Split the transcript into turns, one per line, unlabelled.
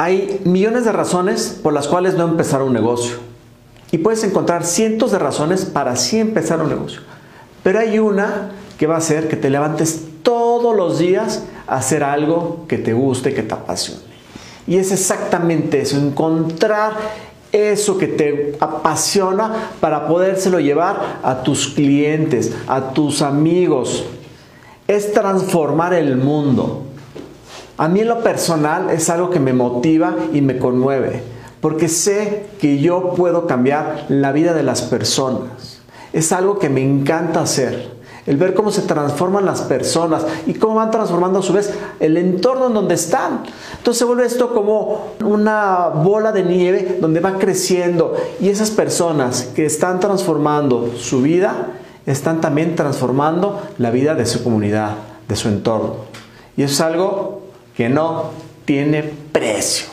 Hay millones de razones por las cuales no empezar un negocio. Y puedes encontrar cientos de razones para sí empezar un negocio. Pero hay una que va a hacer que te levantes todos los días a hacer algo que te guste, que te apasione. Y es exactamente eso, encontrar eso que te apasiona para podérselo llevar a tus clientes, a tus amigos. Es transformar el mundo. A mí en lo personal es algo que me motiva y me conmueve, porque sé que yo puedo cambiar la vida de las personas. Es algo que me encanta hacer el ver cómo se transforman las personas y cómo van transformando a su vez el entorno en donde están. Entonces se vuelve esto como una bola de nieve donde va creciendo y esas personas que están transformando su vida están también transformando la vida de su comunidad, de su entorno. Y es algo que no tiene precio.